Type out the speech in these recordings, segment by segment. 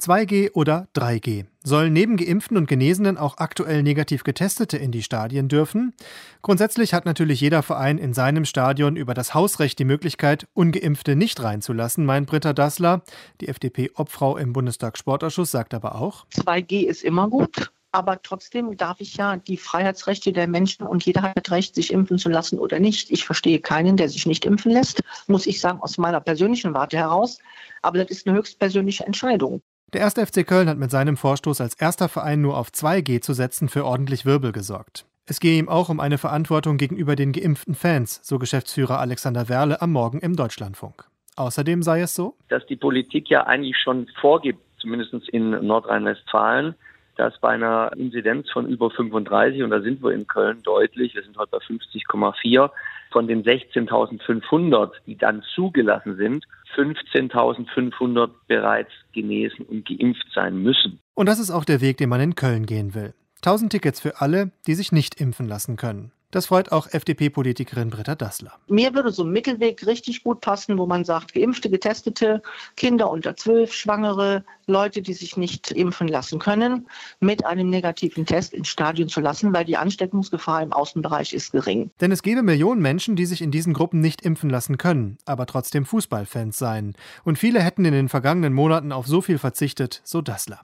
2G oder 3G? Sollen neben Geimpften und Genesenen auch aktuell negativ Getestete in die Stadien dürfen? Grundsätzlich hat natürlich jeder Verein in seinem Stadion über das Hausrecht die Möglichkeit, Ungeimpfte nicht reinzulassen, meint Britta Dassler. Die FDP-Obfrau im Bundestag-Sportausschuss sagt aber auch: 2G ist immer gut. Aber trotzdem darf ich ja die Freiheitsrechte der Menschen und jeder hat Recht, sich impfen zu lassen oder nicht. Ich verstehe keinen, der sich nicht impfen lässt, muss ich sagen, aus meiner persönlichen Warte heraus. Aber das ist eine höchstpersönliche Entscheidung. Der erste FC Köln hat mit seinem Vorstoß als erster Verein nur auf 2G zu setzen für ordentlich Wirbel gesorgt. Es gehe ihm auch um eine Verantwortung gegenüber den geimpften Fans, so Geschäftsführer Alexander Werle am Morgen im Deutschlandfunk. Außerdem sei es so, dass die Politik ja eigentlich schon vorgibt, zumindest in Nordrhein-Westfalen, dass bei einer Inzidenz von über 35, und da sind wir in Köln deutlich, wir sind heute bei 50,4, von den 16.500, die dann zugelassen sind, 15.500 bereits genesen und geimpft sein müssen. Und das ist auch der Weg, den man in Köln gehen will. 1000 Tickets für alle, die sich nicht impfen lassen können. Das freut auch FDP-Politikerin Britta Dassler. Mir würde so ein Mittelweg richtig gut passen, wo man sagt, geimpfte, getestete, Kinder unter zwölf, Schwangere, Leute, die sich nicht impfen lassen können, mit einem negativen Test ins Stadion zu lassen, weil die Ansteckungsgefahr im Außenbereich ist gering. Denn es gäbe Millionen Menschen, die sich in diesen Gruppen nicht impfen lassen können, aber trotzdem Fußballfans seien. Und viele hätten in den vergangenen Monaten auf so viel verzichtet, so Dassler.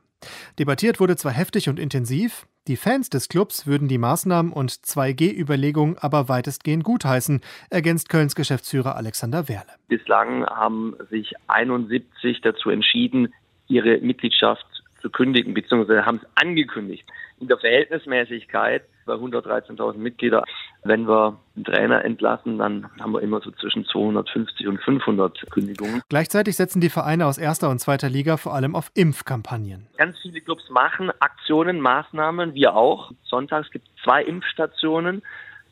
Debattiert wurde zwar heftig und intensiv, die Fans des Clubs würden die Maßnahmen und 2G-Überlegungen aber weitestgehend gutheißen, ergänzt Kölns Geschäftsführer Alexander Werle. Bislang haben sich 71 dazu entschieden, ihre Mitgliedschaft zu kündigen, beziehungsweise haben es angekündigt. In der Verhältnismäßigkeit bei 113.000 Mitgliedern, wenn wir einen Trainer entlassen, dann haben wir immer so zwischen 250 und 500 Kündigungen. Gleichzeitig setzen die Vereine aus erster und zweiter Liga vor allem auf Impfkampagnen. Ganz viele Clubs machen Aktionen, Maßnahmen, wir auch. Sonntags gibt es zwei Impfstationen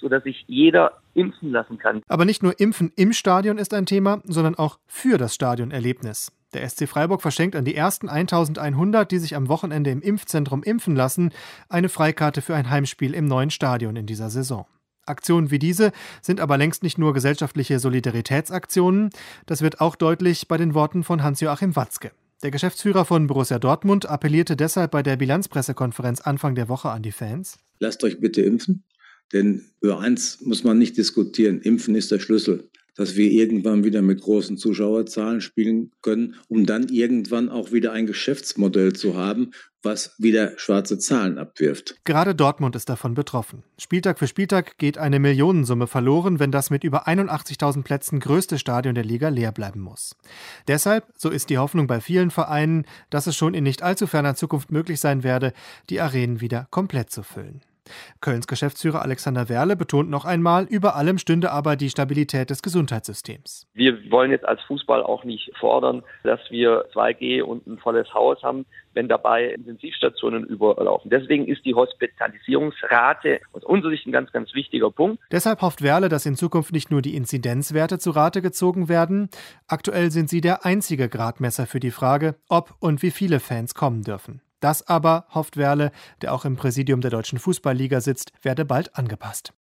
sodass sich jeder impfen lassen kann. Aber nicht nur Impfen im Stadion ist ein Thema, sondern auch für das Stadionerlebnis. Der SC Freiburg verschenkt an die ersten 1100, die sich am Wochenende im Impfzentrum impfen lassen, eine Freikarte für ein Heimspiel im neuen Stadion in dieser Saison. Aktionen wie diese sind aber längst nicht nur gesellschaftliche Solidaritätsaktionen. Das wird auch deutlich bei den Worten von Hans-Joachim Watzke. Der Geschäftsführer von Borussia Dortmund appellierte deshalb bei der Bilanzpressekonferenz Anfang der Woche an die Fans. Lasst euch bitte impfen, denn über eins muss man nicht diskutieren. Impfen ist der Schlüssel dass wir irgendwann wieder mit großen Zuschauerzahlen spielen können, um dann irgendwann auch wieder ein Geschäftsmodell zu haben, was wieder schwarze Zahlen abwirft. Gerade Dortmund ist davon betroffen. Spieltag für Spieltag geht eine Millionensumme verloren, wenn das mit über 81.000 Plätzen größte Stadion der Liga leer bleiben muss. Deshalb, so ist die Hoffnung bei vielen Vereinen, dass es schon in nicht allzu ferner Zukunft möglich sein werde, die Arenen wieder komplett zu füllen. Kölns Geschäftsführer Alexander Werle betont noch einmal, über allem stünde aber die Stabilität des Gesundheitssystems. Wir wollen jetzt als Fußball auch nicht fordern, dass wir 2G und ein volles Haus haben, wenn dabei Intensivstationen überlaufen. Deswegen ist die Hospitalisierungsrate aus unserer Sicht ein ganz, ganz wichtiger Punkt. Deshalb hofft Werle, dass in Zukunft nicht nur die Inzidenzwerte zu Rate gezogen werden. Aktuell sind sie der einzige Gradmesser für die Frage, ob und wie viele Fans kommen dürfen. Das aber, hofft Werle, der auch im Präsidium der Deutschen Fußballliga sitzt, werde bald angepasst.